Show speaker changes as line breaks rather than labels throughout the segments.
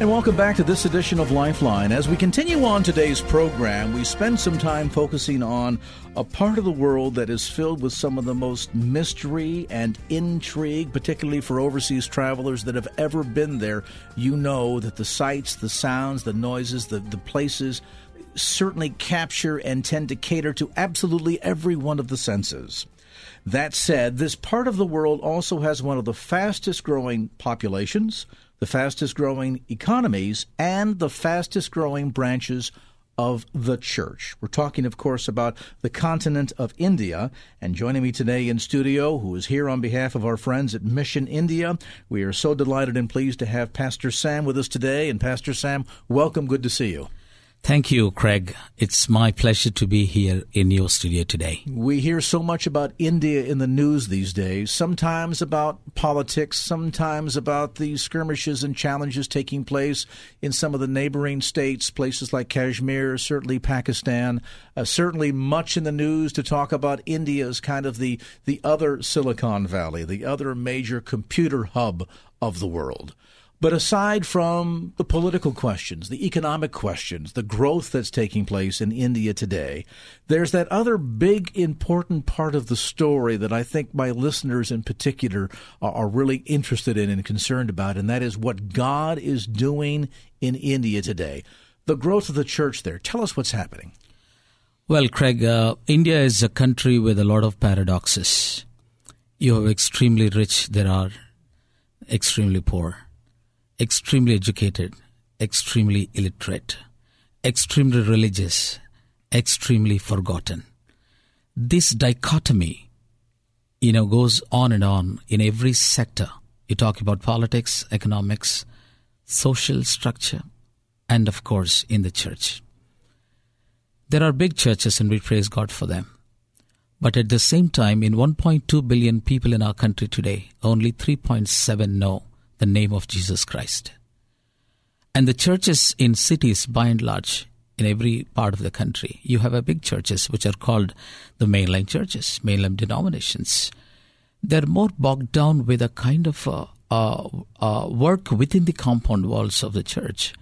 And welcome back to this edition of Lifeline. As we continue on today's program, we spend some time focusing on a part of the world that is filled with some of the most mystery and intrigue, particularly for overseas travelers that have ever been there. You know that the sights, the sounds, the noises, the, the places certainly capture and tend to cater to absolutely every one of the senses. That said, this part of the world also has one of the fastest growing populations the fastest growing economies, and the fastest growing branches of the church. We're talking, of course, about the continent of India. And joining me today in studio, who is here on behalf of our friends at Mission India, we are so delighted and pleased to have Pastor Sam with us today. And Pastor Sam, welcome. Good to see you.
Thank you, Craig. It's my pleasure to be here in your studio today.
We hear so much about India in the news these days, sometimes about politics, sometimes about the skirmishes and challenges taking place in some of the neighboring states, places like Kashmir, certainly Pakistan, uh, certainly much in the news to talk about India as kind of the, the other Silicon Valley, the other major computer hub of the world. But aside from the political questions, the economic questions, the growth that's taking place in India today, there's that other big important part of the story that I think my listeners in particular are, are really interested in and concerned about, and that is what God is doing in India today. The growth of the church there. Tell us what's happening.
Well, Craig, uh, India is a country with a lot of paradoxes. You have extremely rich, there are extremely poor extremely educated, extremely illiterate, extremely religious, extremely forgotten. This dichotomy, you know, goes on and on in every sector. You talk about politics, economics, social structure, and of course in the church. There are big churches and we praise God for them. But at the same time, in 1.2 billion people in our country today, only 3.7 know the name of Jesus Christ. And the churches in cities, by and large, in every part of the country, you have a big churches which are called the mainline churches, mainline denominations. They're more bogged down with a kind of uh, uh, uh, work within the compound walls of the church.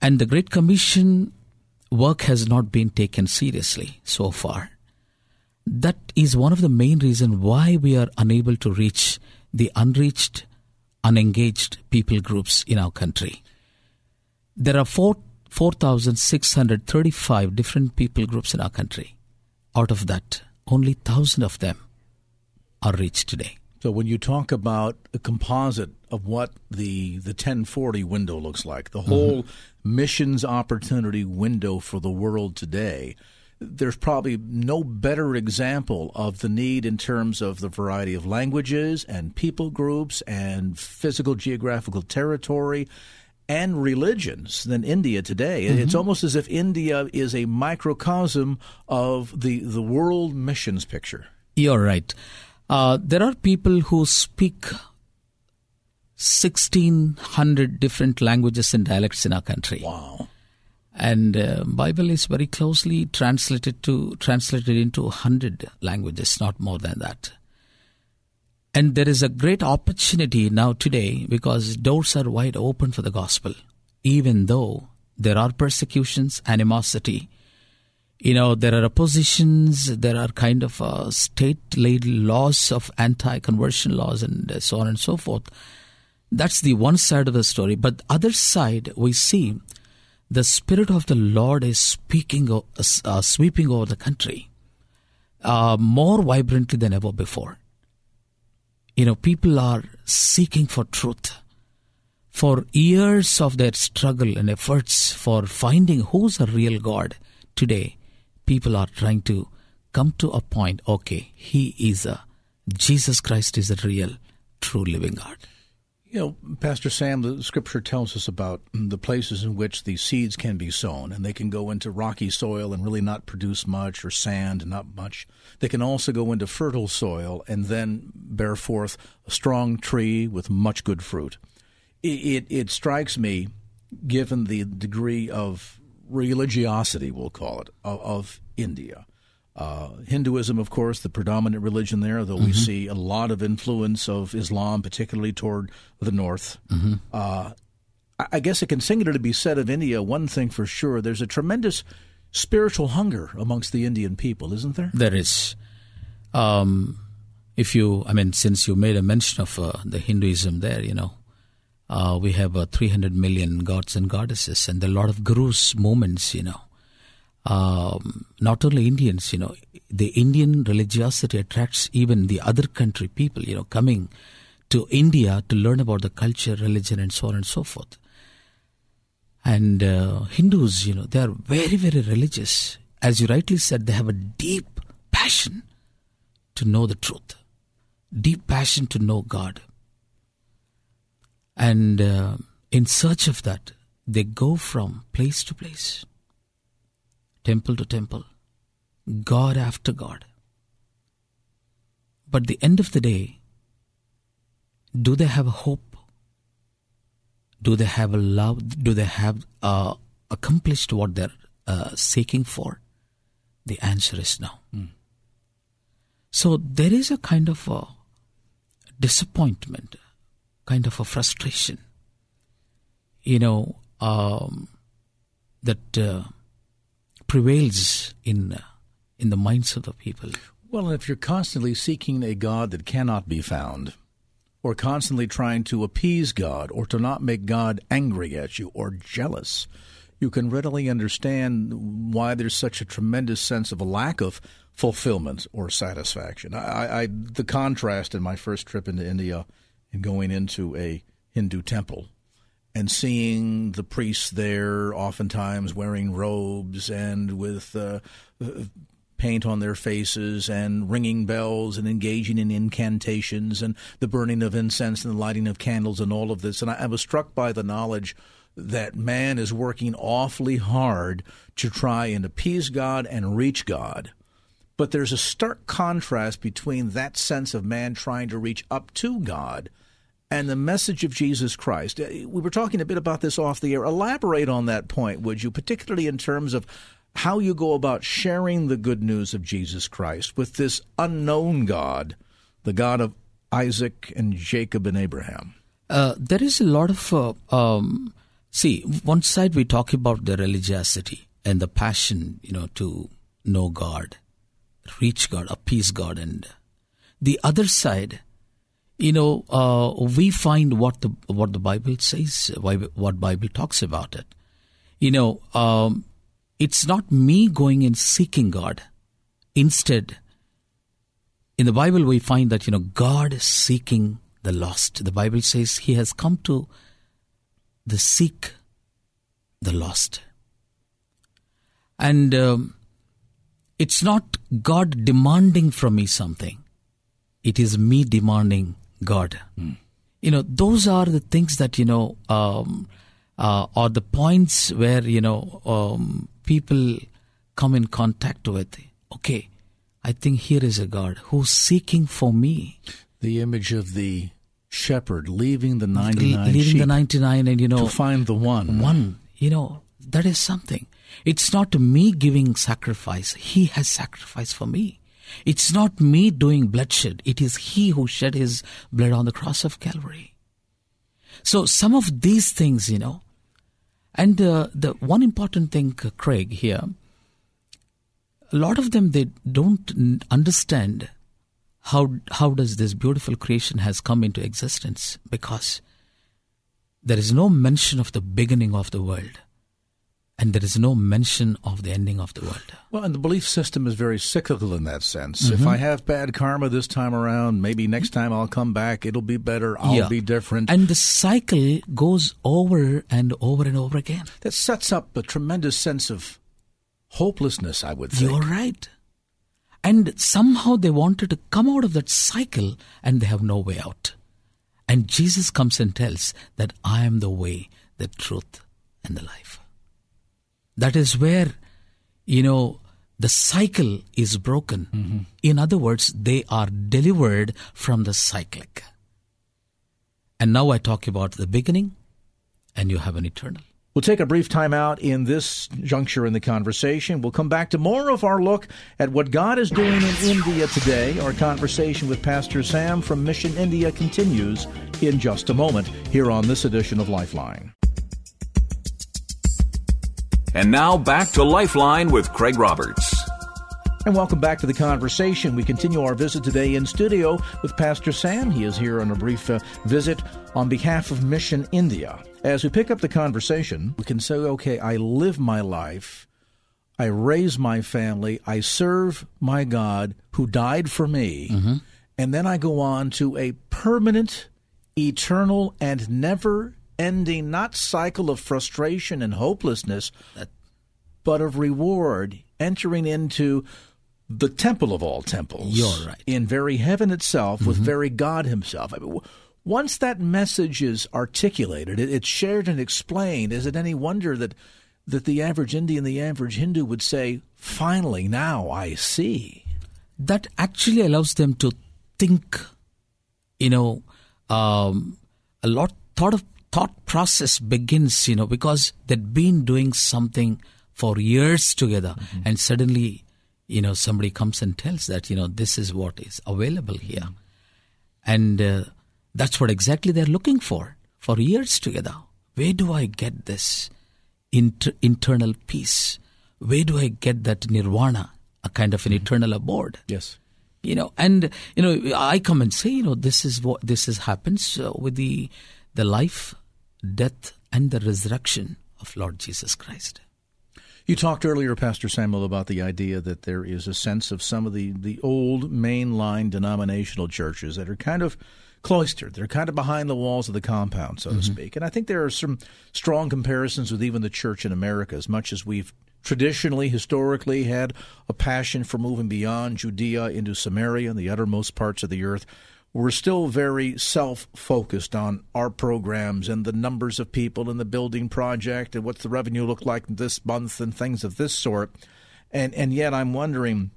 And the Great Commission work has not been taken seriously so far. That is one of the main reasons why we are unable to reach the unreached unengaged people groups in our country. There are 4, 4,635 different people groups in our country. Out of that, only 1,000 of them are reached today.
So when you talk about a composite of what the the 1040 window looks like, the whole mm-hmm. missions opportunity window for the world today, there's probably no better example of the need in terms of the variety of languages and people groups and physical geographical territory and religions than India today. Mm-hmm. It's almost as if India is a microcosm of the, the world missions picture.
You're right. Uh, there are people who speak 1,600 different languages and dialects in our country.
Wow
and uh, bible is very closely translated to translated into 100 languages not more than that. And there is a great opportunity now today because doors are wide open for the gospel even though there are persecutions animosity. You know there are oppositions there are kind of uh, state laid laws of anti conversion laws and so on and so forth. That's the one side of the story. But the other side we see the Spirit of the Lord is speaking, uh, sweeping over the country uh, more vibrantly than ever before. You know, people are seeking for truth. For years of their struggle and efforts for finding who's a real God, today people are trying to come to a point okay, He is a, Jesus Christ is a real, true living God.
You know, Pastor Sam, the scripture tells us about the places in which the seeds can be sown, and they can go into rocky soil and really not produce much, or sand, not much. They can also go into fertile soil and then bear forth a strong tree with much good fruit. It, it, it strikes me, given the degree of religiosity, we'll call it, of, of India, uh, Hinduism, of course, the predominant religion there, though mm-hmm. we see a lot of influence of Islam, particularly toward the north. Mm-hmm. Uh, I guess it can singularly be said of India, one thing for sure, there's a tremendous spiritual hunger amongst the Indian people, isn't there?
There is. Um, if you, I mean, since you made a mention of uh, the Hinduism there, you know, uh, we have uh, 300 million gods and goddesses, and a lot of gurus movements, you know um, not only Indians, you know, the Indian religiosity attracts even the other country people, you know, coming to India to learn about the culture, religion, and so on and so forth. And uh, Hindus, you know, they are very, very religious. As you rightly said, they have a deep passion to know the truth, deep passion to know God. And uh, in search of that, they go from place to place temple to temple, God after God. But the end of the day, do they have a hope? Do they have a love? Do they have uh, accomplished what they're uh, seeking for? The answer is no. Mm. So there is a kind of a disappointment, kind of a frustration, you know, um, that uh, prevails in uh, in the minds of the people.
Well, if you're constantly seeking a God that cannot be found, or constantly trying to appease God, or to not make God angry at you or jealous, you can readily understand why there's such a tremendous sense of a lack of fulfillment or satisfaction. I, I the contrast in my first trip into India and going into a Hindu temple and seeing the priests there, oftentimes wearing robes and with uh, paint on their faces and ringing bells and engaging in incantations and the burning of incense and the lighting of candles and all of this. And I, I was struck by the knowledge that man is working awfully hard to try and appease God and reach God. But there's a stark contrast between that sense of man trying to reach up to God and the message of Jesus Christ. Uh, we were talking a bit about this off the air. Elaborate on that point, would you, particularly in terms of how you go about sharing the good news of Jesus Christ with this unknown God, the God of Isaac and Jacob and Abraham?
Uh, there is a lot of, uh, um, see, one side we talk about the religiosity and the passion, you know, to know God, reach God, appease God, and the other side you know, uh, we find what the what the Bible says, what Bible talks about it. You know, um, it's not me going and seeking God. Instead, in the Bible, we find that you know God is seeking the lost. The Bible says He has come to the seek the lost, and um, it's not God demanding from me something. It is me demanding God. Mm. You know, those are the things that, you know, um, uh, are the points where, you know, um, people come in contact with. Okay, I think here is a God who's seeking for me.
The image of the shepherd leaving the 99
leaving the 99 and you know
to find the one
one you know that is something it's not me giving sacrifice he has sacrificed for me it's not me doing bloodshed, it is He who shed His blood on the cross of Calvary. So, some of these things, you know, and uh, the one important thing, uh, Craig, here, a lot of them they don't understand how how does this beautiful creation has come into existence because there is no mention of the beginning of the world and there is no mention of the ending of the world.
Well, and the belief system is very cyclical in that sense. Mm-hmm. If I have bad karma this time around, maybe next time I'll come back, it'll be better, I'll yeah. be different.
And the cycle goes over and over and over again.
That sets up a tremendous sense of hopelessness, I would think.
You're right. And somehow they wanted to come out of that cycle and they have no way out. And Jesus comes and tells that I am the way, the truth, and the life. That is where, you know, the cycle is broken. Mm-hmm. In other words, they are delivered from the cyclic. And now I talk about the beginning, and you have an eternal.
We'll take a brief time out in this juncture in the conversation. We'll come back to more of our look at what God is doing in India today. Our conversation with Pastor Sam from Mission India continues in just a moment here on this edition of Lifeline.
And now back to Lifeline with Craig Roberts.
And welcome back to the conversation. We continue our visit today in studio with Pastor Sam. He is here on a brief uh, visit on behalf of Mission India. As we pick up the conversation, we can say, okay, I live my life, I raise my family, I serve my God who died for me, mm-hmm. and then I go on to a permanent, eternal, and never ending, not cycle of frustration and hopelessness, but of reward, entering into the temple of all temples.
You're right.
In very heaven itself, mm-hmm. with very God Himself. I mean, once that message is articulated, it, it's shared and explained, is it any wonder that that the average Indian, the average Hindu would say, "Finally, now I see."
That actually allows them to think. You know, um, a lot thought of thought process begins. You know, because they'd been doing something for years together, mm-hmm. and suddenly you know somebody comes and tells that you know this is what is available here and uh, that's what exactly they're looking for for years together where do i get this inter- internal peace where do i get that nirvana a kind of an mm-hmm. eternal abode
yes
you know and you know i come and say you know this is what this has happens uh, with the the life death and the resurrection of lord jesus christ
you talked earlier, Pastor Samuel, about the idea that there is a sense of some of the, the old mainline denominational churches that are kind of cloistered. They're kind of behind the walls of the compound, so mm-hmm. to speak. And I think there are some strong comparisons with even the church in America, as much as we've traditionally, historically, had a passion for moving beyond Judea into Samaria and the uttermost parts of the earth we're still very self focused on our programs and the numbers of people in the building project and what's the revenue look like this month and things of this sort. And and yet I'm wondering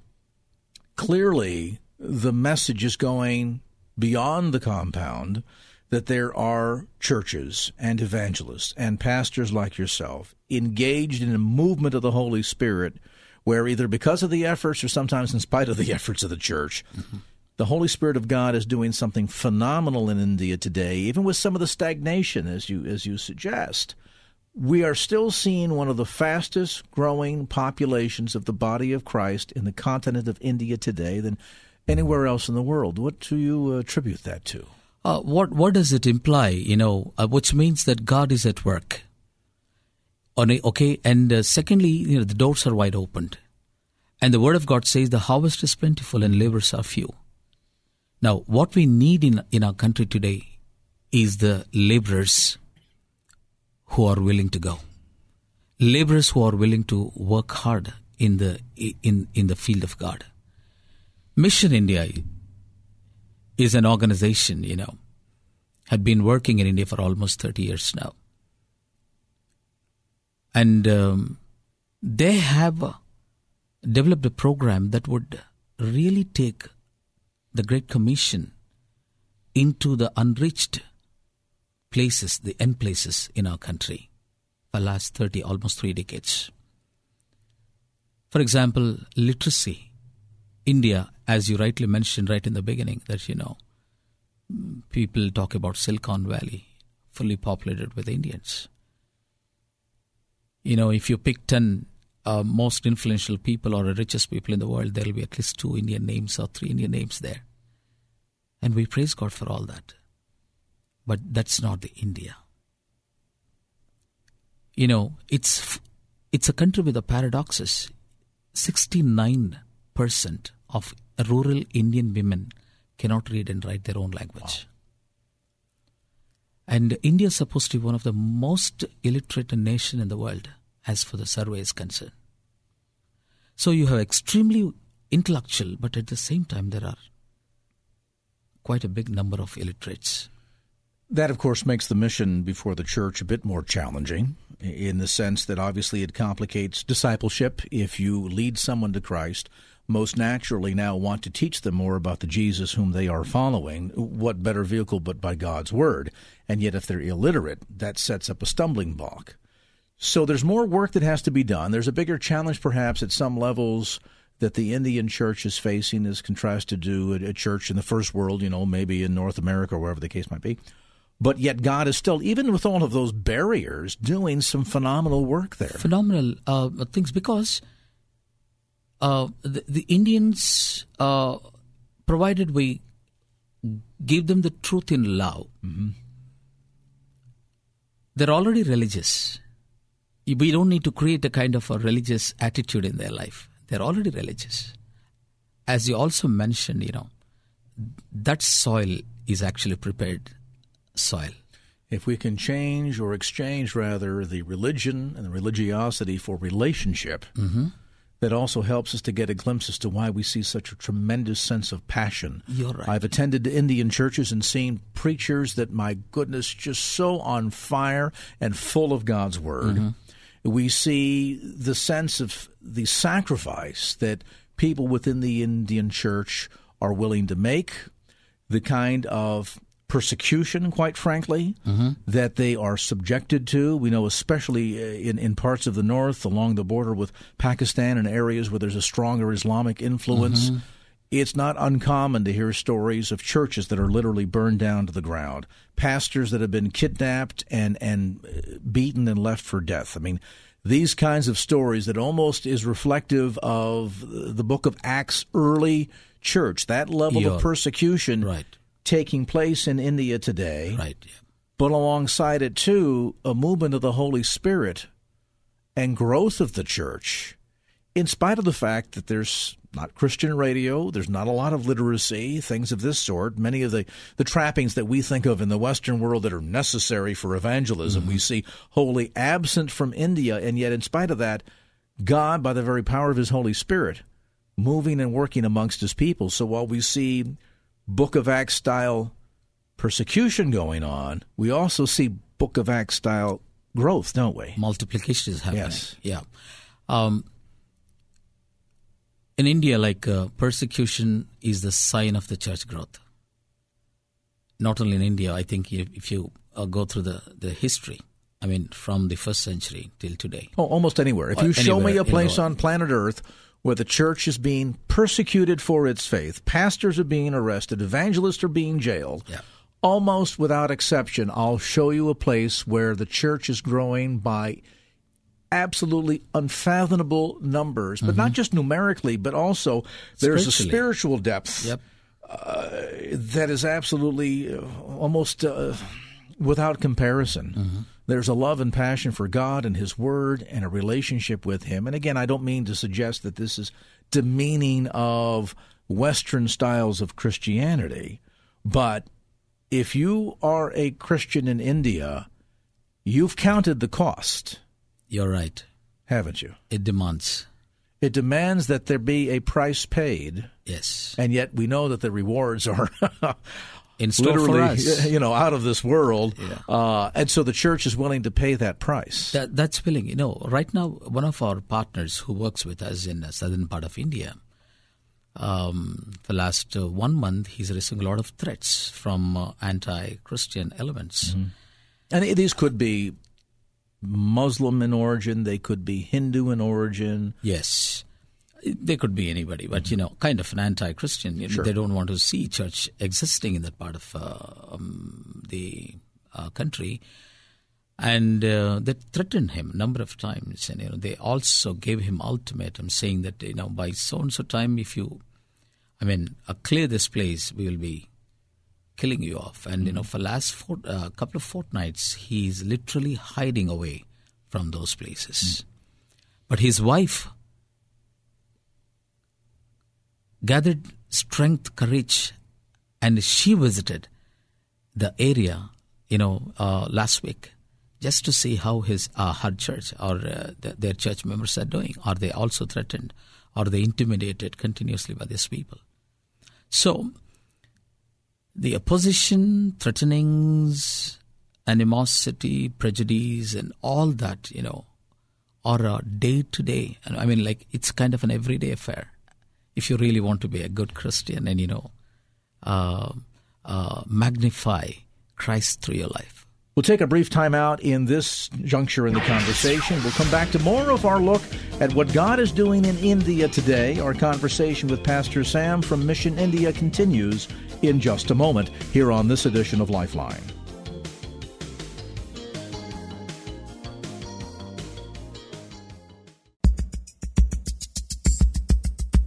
clearly the message is going beyond the compound that there are churches and evangelists and pastors like yourself engaged in a movement of the Holy Spirit where either because of the efforts or sometimes in spite of the efforts of the church, mm-hmm the Holy Spirit of God is doing something phenomenal in India today, even with some of the stagnation, as you as you suggest. We are still seeing one of the fastest growing populations of the body of Christ in the continent of India today than anywhere else in the world. What do you attribute that to?
Uh, what what does it imply? You know, uh, which means that God is at work. Okay, and uh, secondly, you know, the doors are wide opened, and the Word of God says the harvest is plentiful and laborers are few. Now, what we need in, in our country today is the laborers who are willing to go. Laborers who are willing to work hard in the in, in the field of God. Mission India is an organization, you know, had been working in India for almost 30 years now. And um, they have developed a program that would really take the Great Commission into the unreached places, the end places in our country for the last 30, almost three decades. For example, literacy. India, as you rightly mentioned right in the beginning, that you know, people talk about Silicon Valley, fully populated with Indians. You know, if you pick 10 uh, most influential people or the richest people in the world, there will be at least two Indian names or three Indian names there. And we praise God for all that. But that's not the India. You know, it's it's a country with a paradoxes. 69% of rural Indian women cannot read and write their own language. And India is supposed to be one of the most illiterate nation in the world as for the survey is concerned. So you have extremely intellectual, but at the same time there are quite a big number of illiterates.
That, of course, makes the mission before the church a bit more challenging in the sense that obviously it complicates discipleship. If you lead someone to Christ, most naturally now want to teach them more about the Jesus whom they are following. What better vehicle but by God's Word? And yet, if they're illiterate, that sets up a stumbling block. So there's more work that has to be done. There's a bigger challenge, perhaps, at some levels that the Indian church is facing as contrasted to a, church in the first world, you know, maybe in North America or wherever the case might be. But yet, God is still, even with all of those barriers, doing some phenomenal work there.
Phenomenal uh, things because uh, the, the, Indians, uh, provided we give them the truth in love, mm-hmm. they're already religious. We don't need to create a kind of a religious attitude in their life. They're already religious. As you also mentioned, you know, that soil is actually prepared soil.
If we can change or exchange, rather, the religion and the religiosity for relationship, mm-hmm. that also helps us to get a glimpse as to why we see such a tremendous sense of passion.
You're right.
I've attended Indian churches and seen preachers that, my goodness, just so on fire and full of God's word. Mm-hmm. We see the sense of the sacrifice that people within the Indian church are willing to make, the kind of persecution, quite frankly, mm-hmm. that they are subjected to. We know, especially uh, in, in parts of the north along the border with Pakistan and areas where there's a stronger Islamic influence. Mm-hmm. It's not uncommon to hear stories of churches that are literally burned down to the ground, pastors that have been kidnapped and, and uh, beaten and left for death. I mean, these kinds of stories that almost is reflective of the book of Acts early church, that level
You're,
of persecution.
Right
taking place in India today.
Right. Yeah.
But alongside it, too, a movement of the Holy Spirit and growth of the church, in spite of the fact that there's not Christian radio, there's not a lot of literacy, things of this sort. Many of the, the trappings that we think of in the Western world that are necessary for evangelism, mm-hmm. we see wholly absent from India. And yet, in spite of that, God, by the very power of His Holy Spirit, moving and working amongst His people. So while we see Book of Acts style persecution going on, we also see Book of Acts style growth, don't we?
Multiplication is happening.
Yes.
Yeah. Um, in India, like uh, persecution is the sign of the church growth. Not only in India, I think if, if you uh, go through the, the history, I mean, from the first century till today.
Oh, almost anywhere. If you uh, show me a place on planet Earth where the church is being persecuted for its faith, pastors are being arrested, evangelists are being jailed.
Yeah.
Almost without exception, I'll show you a place where the church is growing by absolutely unfathomable numbers, but mm-hmm. not just numerically, but also there's a spiritual depth
yep.
uh, that is absolutely uh, almost uh, without comparison. Mm-hmm. There's a love and passion for God and His Word and a relationship with Him. And again, I don't mean to suggest that this is demeaning of Western styles of Christianity, but if you are a Christian in India, you've counted the cost.
You're right.
Haven't you?
It demands.
It demands that there be a price paid.
Yes.
And yet we know that the rewards are
in store
literally,
for us.
You know, out of this world.
Yeah.
Uh, and so the church is willing to pay that price.
That, that's willing. You know, right now, one of our partners who works with us in the southern part of India, um, the last uh, one month, he's receiving a lot of threats from uh, anti-Christian elements.
Mm-hmm. And these could be Muslim in origin. They could be Hindu in origin.
Yes they could be anybody, but you know, kind of an anti-Christian.
Sure.
They don't want to see church existing in that part of uh, um, the uh, country, and uh, they threatened him a number of times. And you know, they also gave him ultimatum, saying that you know, by so and so time, if you, I mean, uh, clear this place, we will be killing you off. And mm-hmm. you know, for last four, uh, couple of fortnights, he's literally hiding away from those places. Mm-hmm But his wife gathered strength, courage, and she visited the area, you know, uh, last week just to see how his uh, her church or uh, the, their church members are doing. Are they also threatened? Are they intimidated continuously by these people? So, the opposition, threatenings, animosity, prejudice, and all that, you know, are a day to day. I mean, like it's kind of an everyday affair. If you really want to be a good Christian and you know, uh, uh, magnify Christ through your life.
We'll take a brief time out in this juncture in the conversation. We'll come back to more of our look at what God is doing in India today. Our conversation with Pastor Sam from Mission India continues in just a moment here on this edition of Lifeline.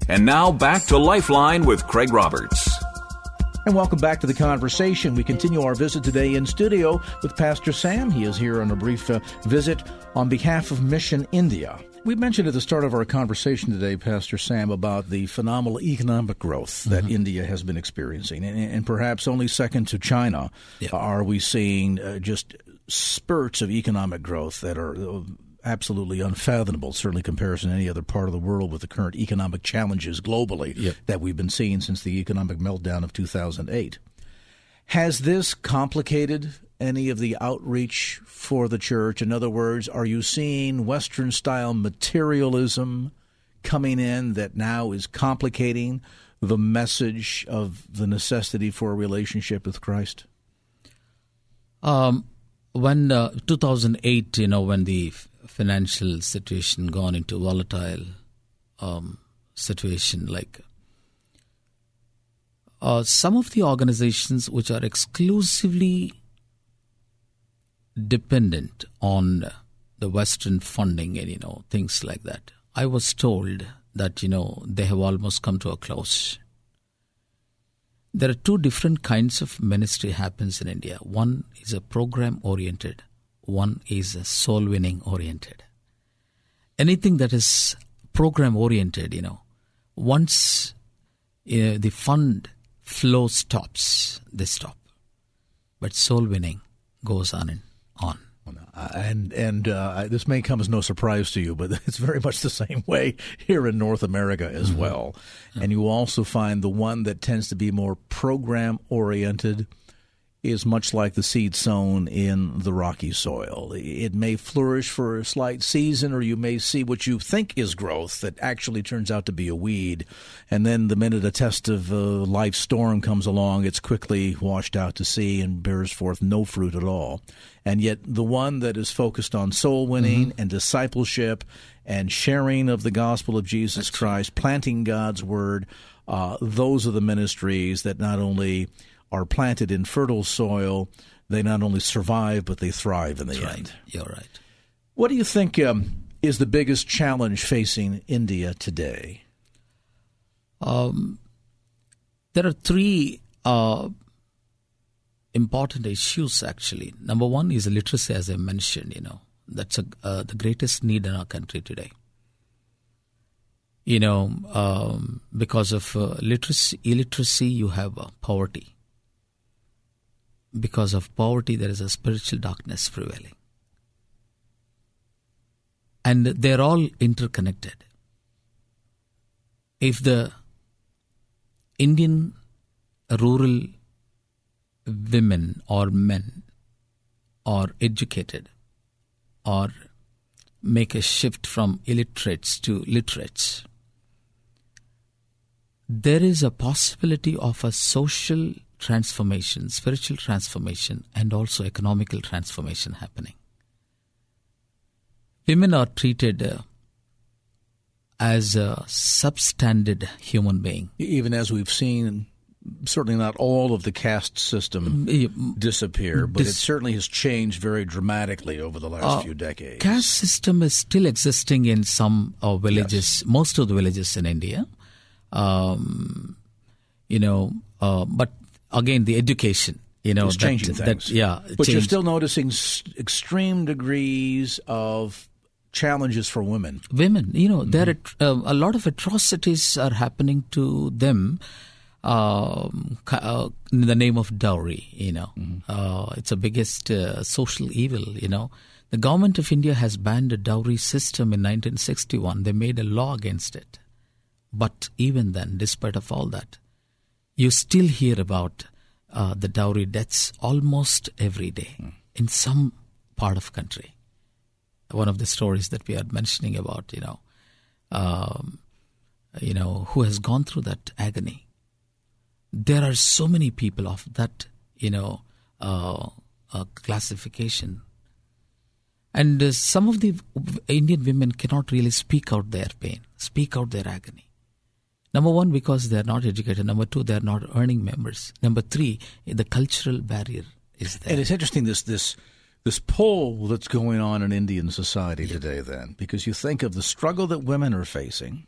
And now back to Lifeline with Craig Roberts.
And welcome back to the conversation. We continue our visit today in studio with Pastor Sam. He is here on a brief uh, visit on behalf of Mission India. We mentioned at the start of our conversation today, Pastor Sam, about the phenomenal economic growth that mm-hmm. India has been experiencing. And, and, perhaps only second to China are we seeing uh, just spurts of economic growth that are uh, absolutely unfathomable, certainly comparison to any other part of the world with the current economic challenges globally yep. that we've been seeing since the economic meltdown of 2008. Has this complicated any of the outreach for the church? In other words, are you seeing Western style materialism coming in that now is complicating the message of the necessity for a relationship with Christ?
Um, when uh, 2008, you know, when the financial situation gone into volatile um, situation like uh, some of the organizations which are exclusively dependent on the western funding and you know things like that. I was told that you know they have almost come to a close. There are two different kinds of ministry happens in india. One is a program oriented one is soul winning oriented. Anything that is program oriented, you know, once uh, the fund flow stops, they stop. But soul winning goes on and on.
And and uh, this may come as no surprise to you, but it's very much the same way here in North America as mm-hmm. well. And you also find the one that tends to be more program oriented is much like the seed sown in the rocky soil. It may flourish for a slight season, or you may see what you think is growth that actually turns out to be a weed. And then the minute a test of a life storm comes along, it's quickly washed out to sea and bears forth no fruit at all. And yet, the one that is focused on soul winning mm-hmm. and discipleship and sharing of the gospel of Jesus That's Christ, planting God's word, uh, those are the ministries that not only are planted in fertile soil, they not only survive but they thrive in the
That's
end.
Right. You're right.
What do you think um, is the biggest challenge facing India today?
Um, there are three uh, important issues actually. Number one is literacy, as I mentioned. You know, that's a, uh, the greatest need in our country today. You know, um, because of uh, literacy, illiteracy, you have uh, poverty because of poverty, there is a spiritual darkness prevailing. And they're all interconnected. If the Indian rural women or men are educated or make a shift from illiterates to literates, there is a possibility of a social transformation, spiritual transformation, and also economical transformation happening. Women are treated uh, as a substandard human being.
Even as we've seen, certainly not all of the caste system mm, disappear, but Dis- it certainly has changed very dramatically over the last uh, few decades.
Caste system is still existing in some uh, villages, yes. most of the villages in India. Um, you know, uh, but again the education you know
it's changing that, things.
That, yeah
but you're still noticing extreme degrees of challenges for women.
Women, you know, there are uh, a lot of atrocities are happening to them. Um, uh, in the name of dowry, you know, uh, it's the biggest uh, social evil. You know, the government of India has banned a dowry system in 1961. They made a law against it, but even then, despite of all that, you still hear about uh, the dowry deaths almost every day in some part of country. One of the stories that we are mentioning about, you know, um, you know, who has gone through that agony. There are so many people of that, you know, uh, uh, classification, and uh, some of the Indian women cannot really speak out their pain, speak out their agony. Number one, because they are not educated. Number two, they are not earning members. Number three, the cultural barrier is there.
And it's interesting this this this pull that's going on in Indian society today. Then, because you think of the struggle that women are facing,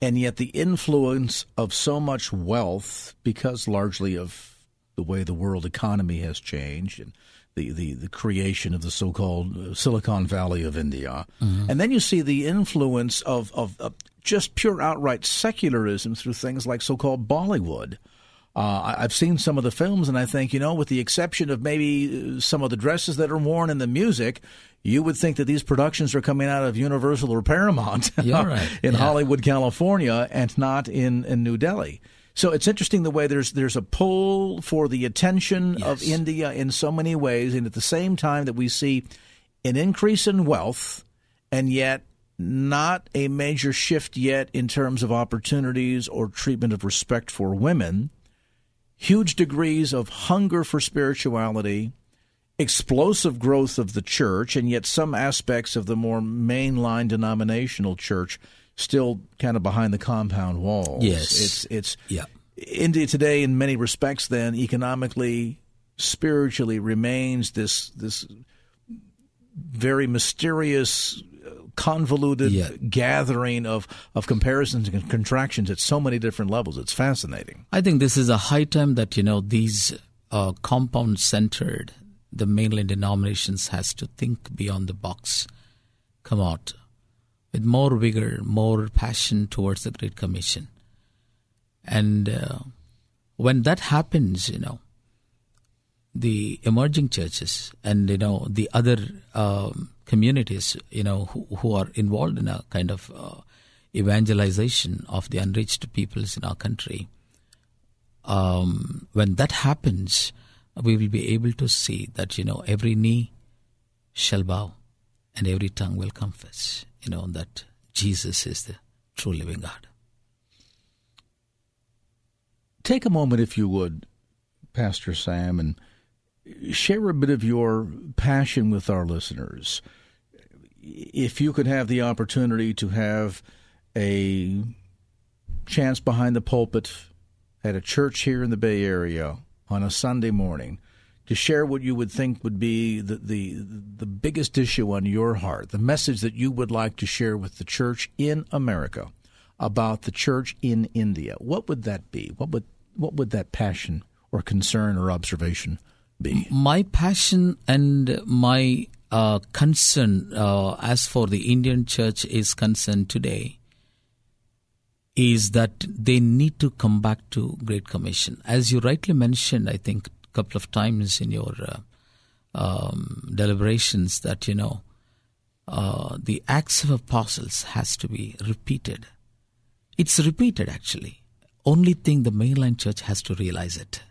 and yet the influence of so much wealth, because largely of the way the world economy has changed and the, the, the creation of the so-called uh, Silicon Valley of India, and then you see the influence of, of, of just pure outright secularism through things like so-called Bollywood. Uh, I've seen some of the films, and I think, you know, with the exception of maybe uh, some of the dresses that are worn and the music, you would think that these productions are coming out of Universal or Paramount
right.
in
Yeah.
Hollywood, California, and not in, in New Delhi. So it's interesting the way there's there's a pull for the attention of India in so many ways, and at the same time that we see an increase in wealth, and yet not a major shift yet in terms of opportunities or treatment of respect for women. Huge degrees of hunger for spirituality, explosive growth of the church, and yet some aspects of the more mainline denominational church still kind of behind the compound walls.
Yes.
It's it's
Yeah.
India today in many respects then economically, spiritually remains this this very mysterious uh, convoluted
Yeah.
gathering of, of comparisons and contractions at so many different levels. It's fascinating.
I think this is a high time that you know these uh, compound centered, the mainline denominations has to think beyond the box, come out with more vigor, more passion towards the Great Commission, and uh, when that happens, you know, the emerging churches and you know the other um, communities, you know, who, who are involved in a kind of uh, evangelization of the unreached peoples in our country um, when that happens, we will be able to see that you know every knee shall bow and every tongue will confess, you know, that Jesus is the true living God.
Take a moment, if you would, Pastor Sam, and share a bit of your passion with our listeners. If you could have the opportunity to have a chance behind the pulpit at a church here in the Bay Area on a Sunday morning to share what you would think would be the, the the biggest issue on your heart, the message that you would like to share with the church in America about the church in India, what would that be? What would what would that passion or concern or observation be?
My passion and my uh, concern, uh, as for the Indian church is concerned today, is that they need to come back to Great Commission. As you rightly mentioned, I think couple of times in your uh, um, deliberations, that you know uh, the Acts of Apostles has to be repeated. It's repeated actually. Only thing the mainline church has to realize it.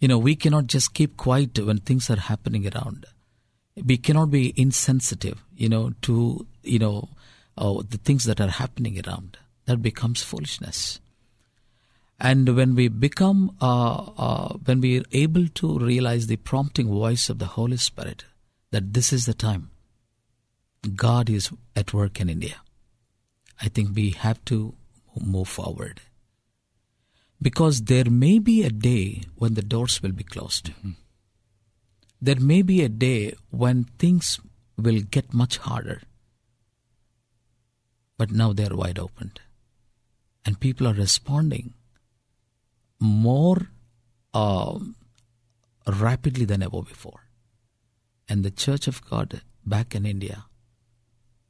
You know, we cannot just keep quiet when things are happening around. We cannot be insensitive, you know, to you know uh, the things that are happening around. That becomes foolishness. And when we become, uh, uh, when we are able to realize the prompting voice of the Holy Spirit, that this is the time God is at work in India, I think we have to move forward. Because there may be a day when the doors will be closed. There may be a day when things will get much harder. But now they are wide open. And people are responding more um, rapidly than ever before. And the Church of God back in India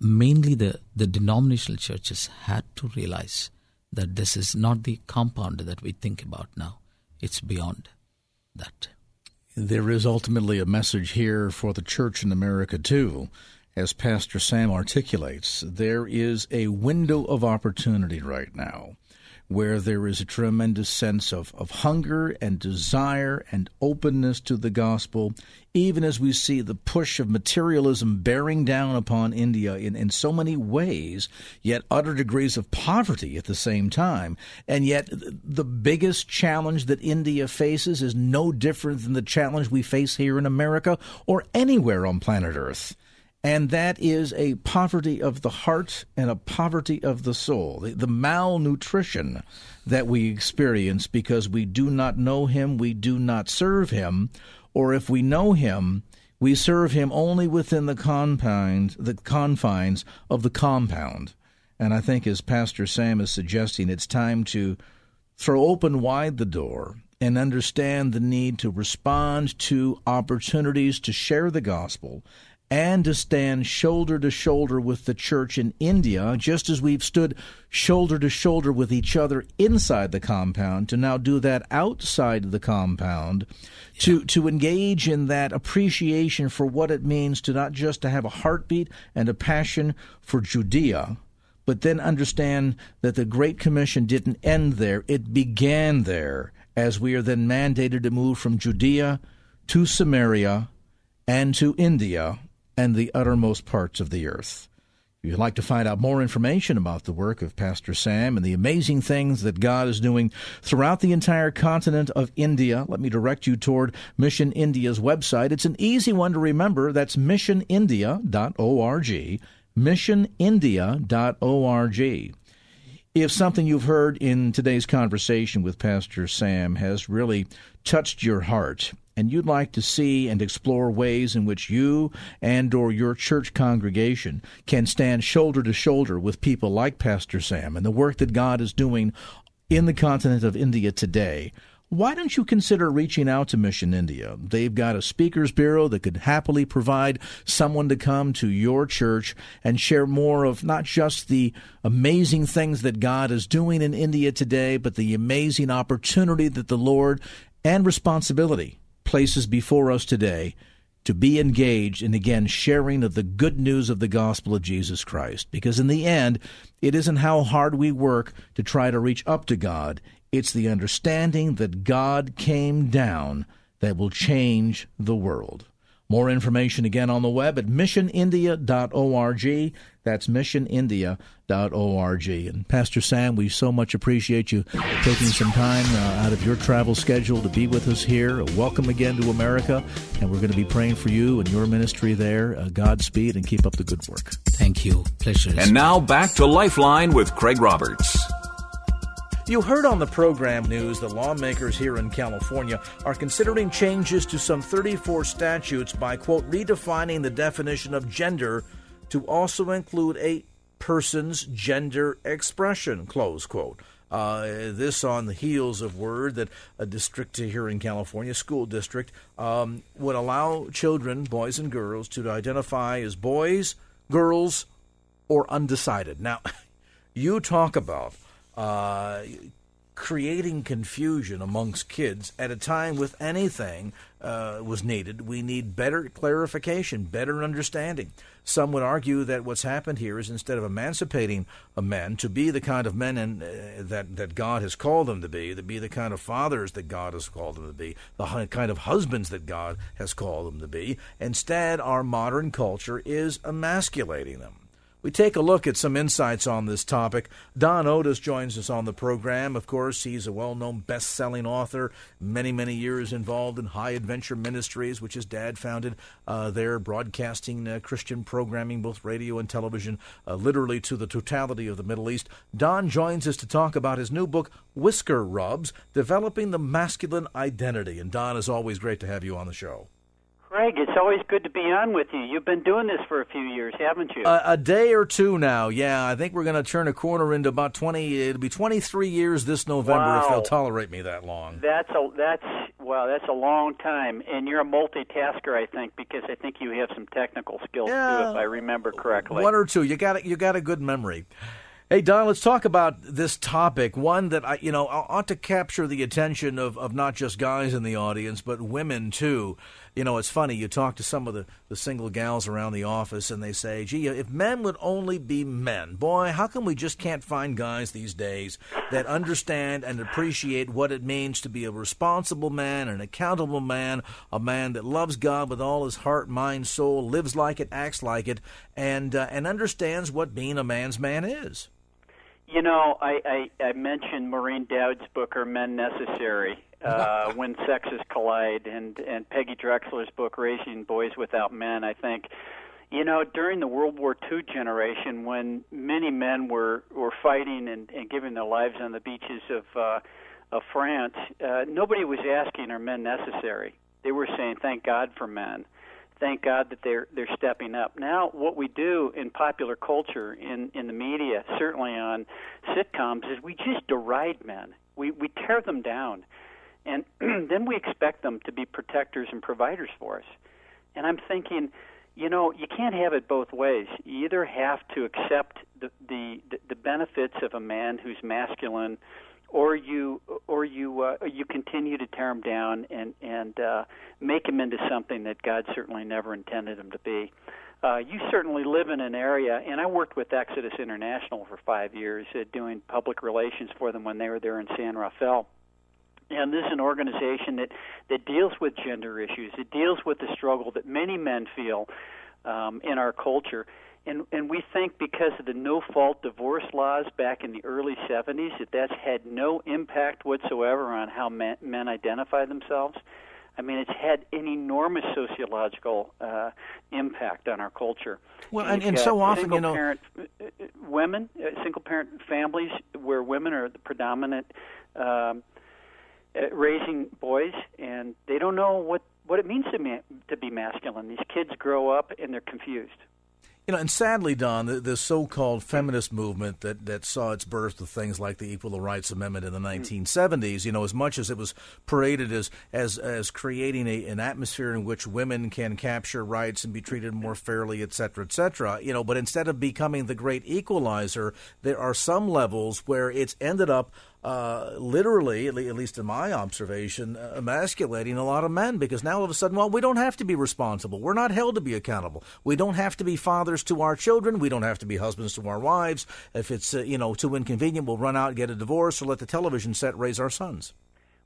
mainly the, the denominational churches had to realize that this is not the compound that we think about now. It's beyond that.
There is ultimately a message here for the church in America, too. As Pastor Sam articulates, there is a window of opportunity right now where there is a tremendous sense of, of hunger and desire and openness to the gospel, even as we see the push of materialism bearing down upon India in, in so many ways, yet utter degrees of poverty at the same time. And yet, the biggest challenge that India faces is no different than the challenge we face here in America or anywhere on planet Earth and that is a poverty of the heart and a poverty of the soul, the, the, malnutrition that we experience because we do not know Him, we do not serve Him, or if we know Him, we serve Him only within the confines, the confines of the compound. And I think, as Pastor Sam is suggesting, it's time to throw open wide the door and understand the need to respond to opportunities to share the gospel and to stand shoulder to shoulder with the church in India, just as we've stood shoulder to shoulder with each other inside the compound, to now do that outside the compound, yeah. to, to engage in that appreciation for what it means to not just to have a heartbeat and a passion for Judea, but then understand that the Great Commission didn't end there, it began there, as we are then mandated to move from Judea to Samaria and to India and the uttermost parts of the earth. If you'd like to find out more information about the work of Pastor Sam and the amazing things that God is doing throughout the entire continent of India, let me direct you toward Mission India's website. It's an easy one to remember. That's missionindia.org. Missionindia.org. If something you've heard in today's conversation with Pastor Sam has really touched your heart, and you'd like to see and explore ways in which you and or your church congregation can stand shoulder to shoulder with people like Pastor Sam and the work that God is doing in the continent of India today, why don't you consider reaching out to Mission India? They've got a speakers bureau that could happily provide someone to come to your church and share more of not just the amazing things that God is doing in India today, but the amazing opportunity that the Lord and responsibility places before us today to be engaged in again sharing of the good news of the gospel of Jesus Christ. Because in the end, it isn't how hard we work to try to reach up to God, it's the understanding that God came down that will change the world. More information again on the web at missionindia.org. That's missionindia.org. And Pastor Sam, we so much appreciate you taking some time uh, out of your travel schedule to be with us here. Welcome again to America, and we're going to be praying for you and your ministry there. Uh, Godspeed and keep up the good work.
Thank you. Pleasure.
And now back to Lifeline with Craig Roberts.
You heard on the program news that lawmakers here in California are considering changes to some 34 statutes by, quote, redefining the definition of gender to also include a person's gender expression, close quote. Uh, this on the heels of word that a district here in California, school district, um, would allow children, boys and girls, to identify as boys, girls, or undecided. Now, you talk about uh, creating confusion amongst kids at a time with anything uh, was needed. We need better clarification, better understanding. Some would argue that what's happened here is instead of emancipating a men to be the kind of men and, uh, that that God has called them to be, to be the kind of fathers that God has called them to be, the kind of husbands that God has called them to be, instead our modern culture is emasculating them. We take a look at some insights on this topic. Don Otis joins us on the program. Of course, he's a well known best selling author, many, many years involved in High Adventure Ministries, which his dad founded uh, there, broadcasting uh, Christian programming, both radio and television, uh, literally to the totality of the Middle East. Don joins us to talk about his new book, Whisker Rubs Developing the Masculine Identity. And Don, is always great to have you on the show.
Craig, it's always good to be on with you. You've been doing this for a few years, haven't you?
Uh, a day or two now, yeah. I think we're going to turn a corner into about twenty. It'll be twenty-three years this November
wow.
if they'll tolerate me that long.
That's a that's wow, that's a long time. And you're a multitasker, I think, because I think you have some technical skills
yeah,
too, if I remember correctly.
One or two. You got you got a good memory. Hey Don, let's talk about this topic. One that I, you know, ought to capture the attention of, of not just guys in the audience, but women too. You know, it's funny. You talk to some of the, the single gals around the office, and they say, "Gee, if men would only be men, boy, how come we just can't find guys these days that understand and appreciate what it means to be a responsible man, an accountable man, a man that loves God with all his heart, mind, soul, lives like it, acts like it, and uh, and understands what being a man's man is."
You know, I, I, I mentioned Maureen Dowd's book, Are Men Necessary? Uh, when Sexes Collide, and, and Peggy Drexler's book, Raising Boys Without Men. I think, you know, during the World War II generation, when many men were, were fighting and, and giving their lives on the beaches of, uh, of France, uh, nobody was asking, Are men necessary? They were saying, Thank God for men thank God that they're they're stepping up. Now, what we do in popular culture, in in the media, certainly on sitcoms, is we just deride men. We we tear them down, and then we expect them to be protectors and providers for us. And I'm thinking, you know, you can't have it both ways. You either have to accept the the the benefits of a man who's masculine or you or you uh, you continue to tear him down and and uh, make him into something that God certainly never intended him to be. Uh, you certainly live in an area, and I worked with Exodus International for five years, uh, doing public relations for them when they were there in San Rafael. And this is an organization that that deals with gender issues. It deals with the struggle that many men feel um, in our culture and and we think because of the no fault divorce laws back in the early 70s that that's had no impact whatsoever on how men, men identify themselves I mean, it's had an enormous sociological uh, impact on our culture.
Well, and, and so often, you know,
parent, uh, uh, women, uh, single parent families where women are the predominant um, Uh, raising boys, and they don't know what what it means to ma- to be masculine. These kids grow up and they're confused.
You know, and sadly, Don, the, the, so-called feminist movement that, that saw its birth with things like the Equal Rights Amendment in the hmm. 1970s, you know, as much as it was paraded as as as creating a, an atmosphere in which women can capture rights and be treated more fairly, et cetera, et cetera, you know, but instead of becoming the great equalizer, there are some levels where it's ended up uh, literally, at least in my observation, uh, emasculating a lot of men because now all of a sudden, well, we don't have to be responsible. We're not held to be accountable. We don't have to be fathers to our children. We don't have to be husbands to our wives. If it's uh, you know too inconvenient, we'll run out and get a divorce or let the television set raise our sons.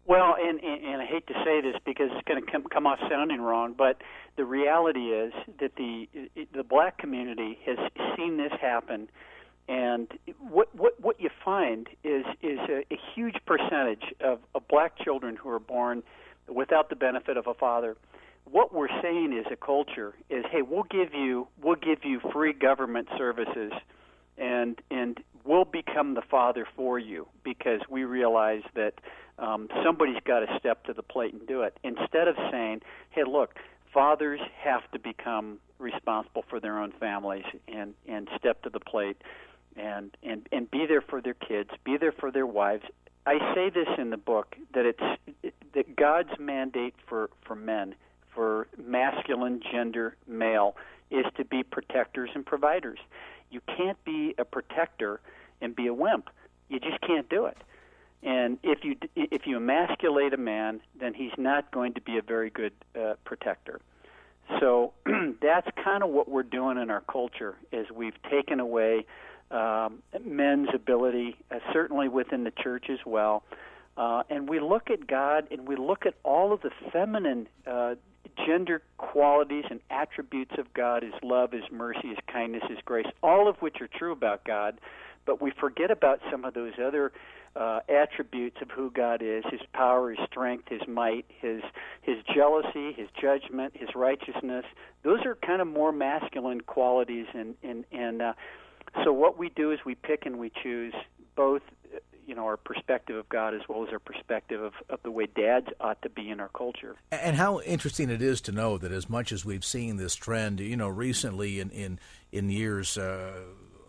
Well, and, and, and I hate to say this because it's going to come, come off sounding wrong, but the reality is that the the black community has seen this happen and what what what you find is is a, a huge percentage of, of black children who are born without the benefit of a father. What we're saying is a culture is, hey, we'll give you we'll give you free government services, and and we'll become the father for you because we realize that um, somebody's got to step to the plate and do it. Instead of saying, hey, look, fathers have to become responsible for their own families and and step to the plate and and and be there for their kids, be there for their wives. I say this in the book that it's that God's mandate for for men, for masculine gender male, is to be protectors and providers. You can't be a protector and be a wimp. You just can't do it. And if you if you emasculate a man, then he's not going to be a very good uh, protector. So that's kind of what we're doing in our culture is we've taken away um, men's ability, uh, certainly within the church as well. Uh, and we look at God and we look at all of the feminine uh, gender qualities and attributes of God His love, His mercy, His kindness, His grace, all of which are true about God. But we forget about some of those other uh, attributes of who God is: His power, His strength, His might, His His jealousy, His judgment, His righteousness. Those are kind of more masculine qualities, and and and uh, so what we do is we pick and we choose both you know our perspective of God as well as our perspective of, of the way dads ought to be in our culture.
And how interesting it is to know that as much as we've seen this trend, you know, recently in in in years. Uh,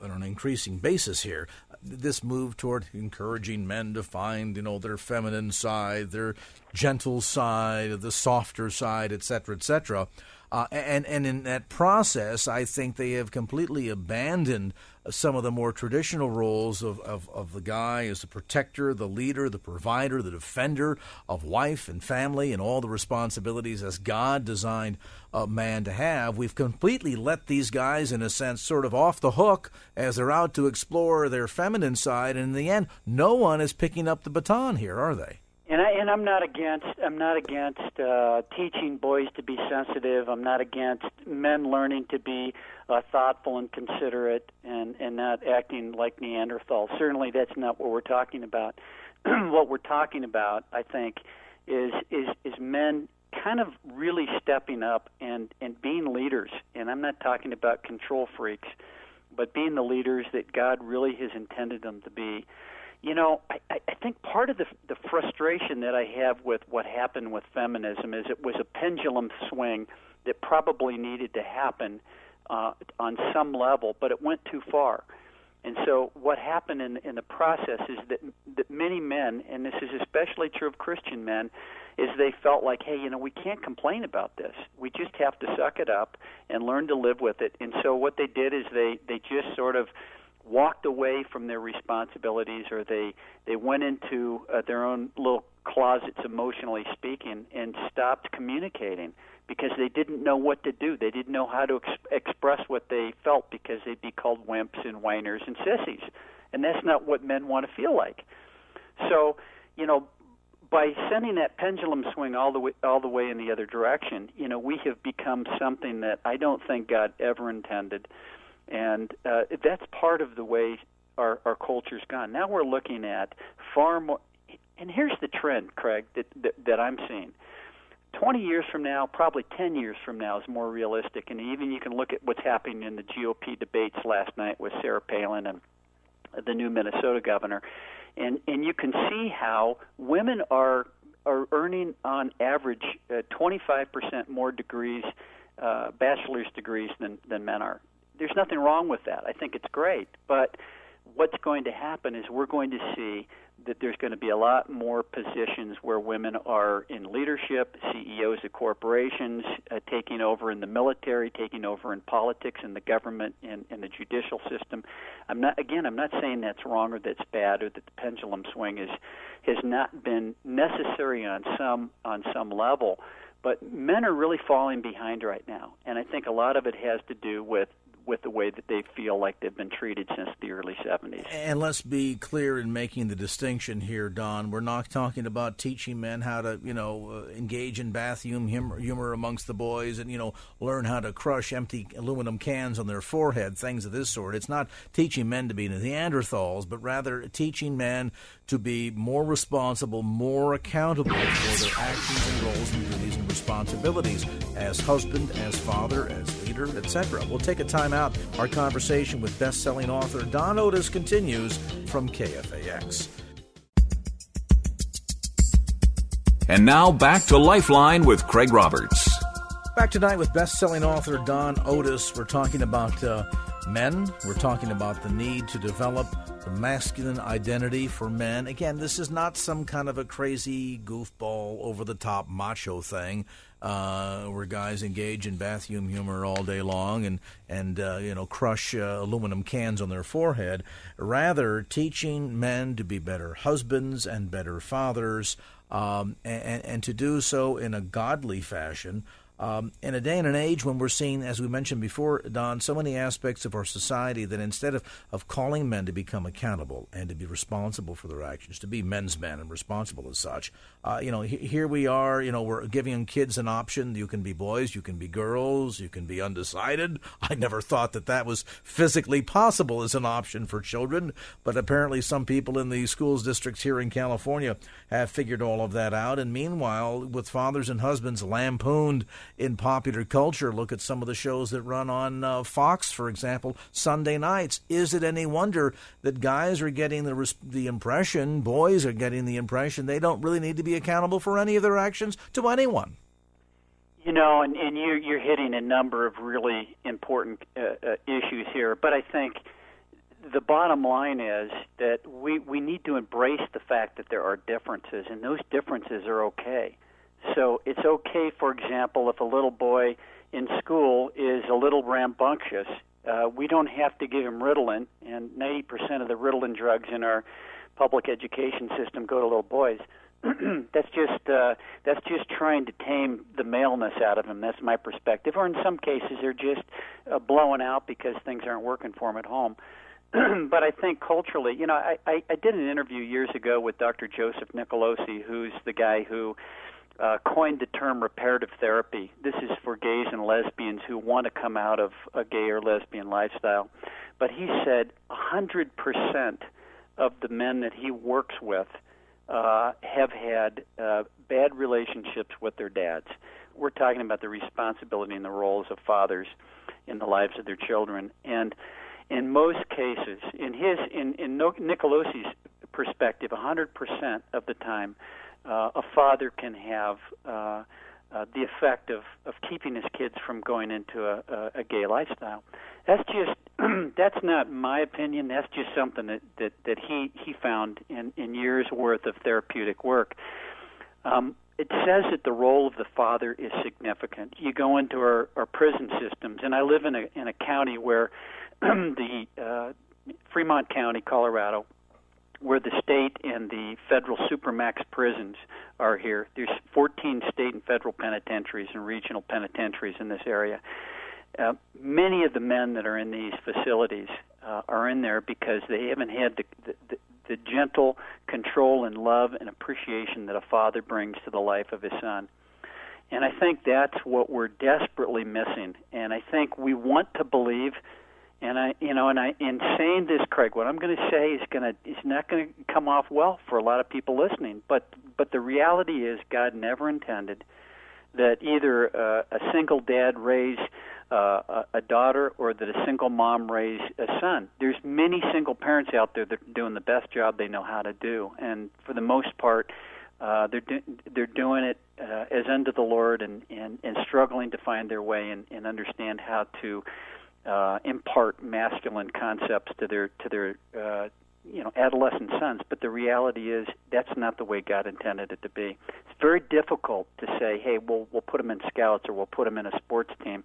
on an increasing basis here, this move toward encouraging men to find, you know, their feminine side, their gentle side, the softer side, et cetera, et cetera. Uh, and and in that process, I think they have completely abandoned some of the more traditional roles of, of, of the guy as the protector, the leader, the provider, the defender of wife and family, and all the responsibilities as God designed a man to have. We've completely let these guys, in a sense, sort of off the hook as they're out to explore their feminine side. And in the end, no one is picking up the baton here, are they?
And I and I'm not against I'm not against uh, teaching boys to be sensitive. I'm not against men learning to be uh, thoughtful and considerate and and not acting like Neanderthals. Certainly, that's not what we're talking about. what we're talking about, I think, is is is men kind of really stepping up and and being leaders. And I'm not talking about control freaks, but being the leaders that God really has intended them to be you know, I, I think part of the the frustration that I have with what happened with feminism is it was a pendulum swing that probably needed to happen uh, on some level, but it went too far. And so, what happened in in the process is that that many men, and this is especially true of Christian men, is they felt like, hey, you know, we can't complain about this. We just have to suck it up and learn to live with it. And so, what they did is they they just sort of walked away from their responsibilities or they they went into uh, their own little closets emotionally speaking and stopped communicating because they didn't know what to do. They didn't know how to ex- express what they felt because they'd be called wimps and whiners and sissies. And that's not what men want to feel like. So you know by sending that pendulum swing all the way all the way in the other direction you know we have become something that I don't think God ever intended and uh, that's part of the way our, our culture's gone. Now we're looking at far more. And here's the trend, Craig, that, that, that I'm seeing. 20 years from now, probably 10 years from now, is more realistic. And even you can look at what's happening in the GOP debates last night with Sarah Palin and the new Minnesota governor, and and you can see how women are are earning on average uh, 25% more degrees, uh, bachelor's degrees than than men are there's nothing wrong with that. I think it's great. But what's going to happen is we're going to see that there's going to be a lot more positions where women are in leadership, CEOs of corporations, uh, taking over in the military, taking over in politics, in the government, in, in the judicial system. I'm not again. I'm not saying that's wrong or that's bad or that the pendulum swing is has not been necessary on some on some level. But men are really falling behind right now, and I think a lot of it has to do with with the way that they feel like they've been treated since the early 70s.
And let's be clear in making the distinction here, Don. We're not talking about teaching men how to, you know, uh, engage in bathroom humor, humor amongst the boys and, you know, learn how to crush empty aluminum cans on their forehead, things of this sort. It's not teaching men to be Neanderthals, but rather teaching men to be more responsible, more accountable for their actions and roles and duties and responsibilities as husband, as father, as leader, etc. We'll take a time out. Our conversation with best-selling author Don Otis continues from KFAX.
And now back to Lifeline with Craig Roberts.
Back tonight with best-selling author Don Otis. We're talking about uh, men. We're talking about the need to develop the masculine identity for men. Again, this is not some kind of a crazy goofball, over the top macho thing uh, where guys engage in bathroom humor all day long and and uh, you know crush uh, aluminum cans on their forehead. Rather, teaching men to be better husbands and better fathers, um, and, and to do so in a godly fashion. Um, in a day and an age when we're seeing, as we mentioned before, Don, so many aspects of our society that instead of, of calling men to become accountable and to be responsible for their actions, to be men's men and responsible as such, uh, you know, he, here we are, you know, we're giving kids an option. You can be boys, you can be girls, you can be undecided. I never thought that that was physically possible as an option for children, but apparently some people in the schools districts here in California have figured all of that out. And meanwhile, with fathers and husbands lampooned in popular culture. Look at some of the shows that run on uh, Fox, for example, Sunday nights. Is it any wonder that guys are getting the the impression, boys are getting the impression they don't really need to be accountable for any of their actions to anyone?
You know, and, and you're, you're hitting a number of really important uh, uh, issues here, but I think the bottom line is that we, we need to embrace the fact that there are differences, and those differences are okay. So it's okay, for example, if a little boy in school is a little rambunctious, uh, we don't have to give him Ritalin, and 90% of the Ritalin drugs in our public education system go to little boys. that's just uh, that's just trying to tame the maleness out of him. That's my perspective. Or in some cases, they're just uh, blowing out because things aren't working for him at home. but I think culturally, you know, I, I, I did an interview years ago with Dr. Joseph Nicolosi, who's the guy who uh, coined the term reparative therapy. This is for gays and lesbians who want to come out of a gay or lesbian lifestyle. But he said 100% of the men that he works with uh, have had uh, bad relationships with their dads. We're talking about the responsibility and the roles of fathers in the lives of their children. And in most cases, in his in in Nicolosi's perspective, 100% of the time, uh, a father can have uh, uh, the effect of of keeping his kids from going into a, a, a gay lifestyle. That's just that's not my opinion. That's just something that that that he he found in in years worth of therapeutic work. Um, it says that the role of the father is significant. You go into our, our prison systems, and I live in a in a county where the uh, Fremont County, Colorado, where the state and the federal supermax prisons are here. There's 14 state and federal penitentiaries and regional penitentiaries in this area. Uh, many of the men that are in these facilities uh, are in there because they haven't had the, the, the gentle control and love and appreciation that a father brings to the life of his son. And I think that's what we're desperately missing. And I think we want to believe and I, you know, and I, in saying this, Craig, what I'm going to say is going to, is not going to come off well for a lot of people listening. But, but the reality is, God never intended that either uh, a single dad raise uh, a, daughter or that a single mom raise a son. There's many single parents out there that are doing the best job they know how to do, and for the most part, uh, they're do, they're doing it uh, as unto the Lord and, and and struggling to find their way and, and understand how to uh, impart masculine concepts to their to their uh, you know adolescent sons. But the reality is that's not the way God intended it to be. It's very difficult to say, hey, we'll we'll put them in scouts or we'll put them in a sports team.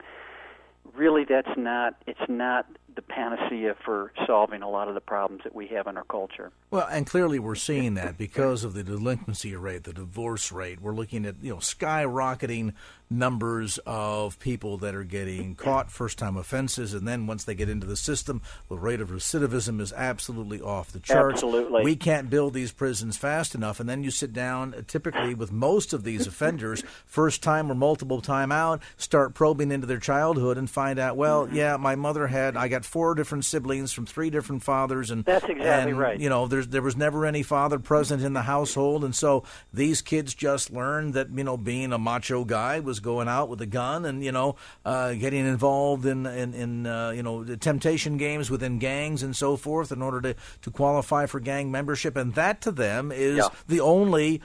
Really, that's not it's not the panacea for solving a lot of the problems that we have in our culture.
Well, and clearly we're seeing that because of the delinquency rate, the divorce rate. We're looking at you know skyrocketing numbers of people that are getting caught first time offenses and then once they get into the system the rate of recidivism is absolutely off the charts
absolutely
we can't build these prisons fast enough and then you sit down uh, typically with most of these offenders first time or multiple time out start probing into their childhood and find out well mm-hmm. yeah my mother had i got four different siblings from three different fathers and
that's exactly
and,
right
you know there's there was never any father present in the household and so these kids just learned that you know being a macho guy was going out with a gun and you know uh, getting involved in in, in uh, you know temptation games within gangs and so forth in order to to qualify for gang membership, and that to them is
yeah.
the only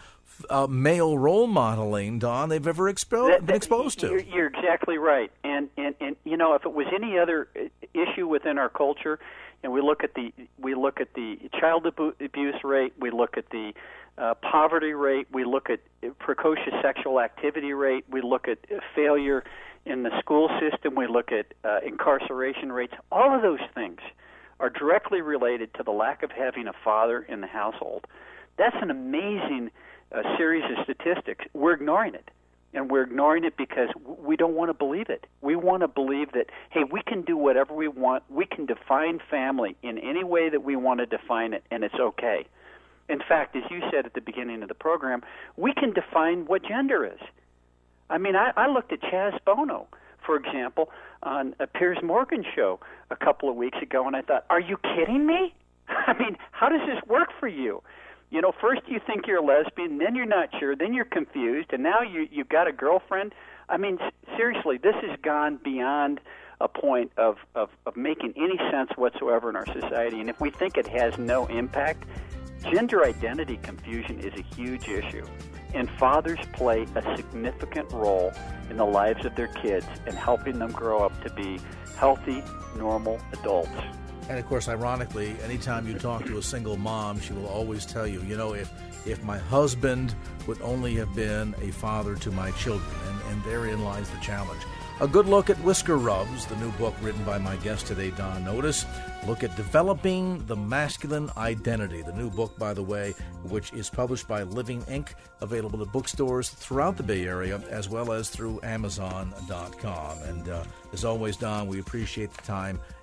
uh, male role modeling, Don, they've ever expo-
that, that,
been exposed to.
You're, you're, exactly right, and, and and you know if it was any other issue within our culture, and we look at the we look at the child abuse rate, we look at the uh, poverty rate, we look at precocious sexual activity rate, we look at failure in the school system, we look at uh, incarceration rates. All of those things are directly related to the lack of having a father in the household. That's an amazing uh, series of statistics. We're ignoring it. And we're ignoring it because we don't want to believe it. We want to believe that, hey, we can do whatever we want. We can define family in any way that we want to define it, and it's okay. In fact, as you said at the beginning of the program, we can define what gender is. I mean, I, I looked at Chaz Bono, for example, on a Piers Morgan show a couple of weeks ago, and I thought, are you kidding me? I mean, how does this work for you? You know, first you think you're a lesbian, then you're not sure, then you're confused, and now you you've got a girlfriend. I mean, seriously, this has gone beyond a point of, of, of making any sense whatsoever in our society. And if we think it has no impact, gender identity confusion is a huge issue. And fathers play a significant role in the lives of their kids and helping them grow up to be healthy, normal adults.
And of course, ironically, anytime you talk to a single mom, she will always tell you, you know, if if my husband would only have been a father to my children, and, and therein lies the challenge. A good look at Whisker Rubs, the new book written by my guest today, Don Otis. Look at Developing the Masculine Identity, the new book, by the way, which is published by Living Ink, available at bookstores throughout the Bay Area as well as through Amazon.com. And uh, as always, Don, we appreciate the time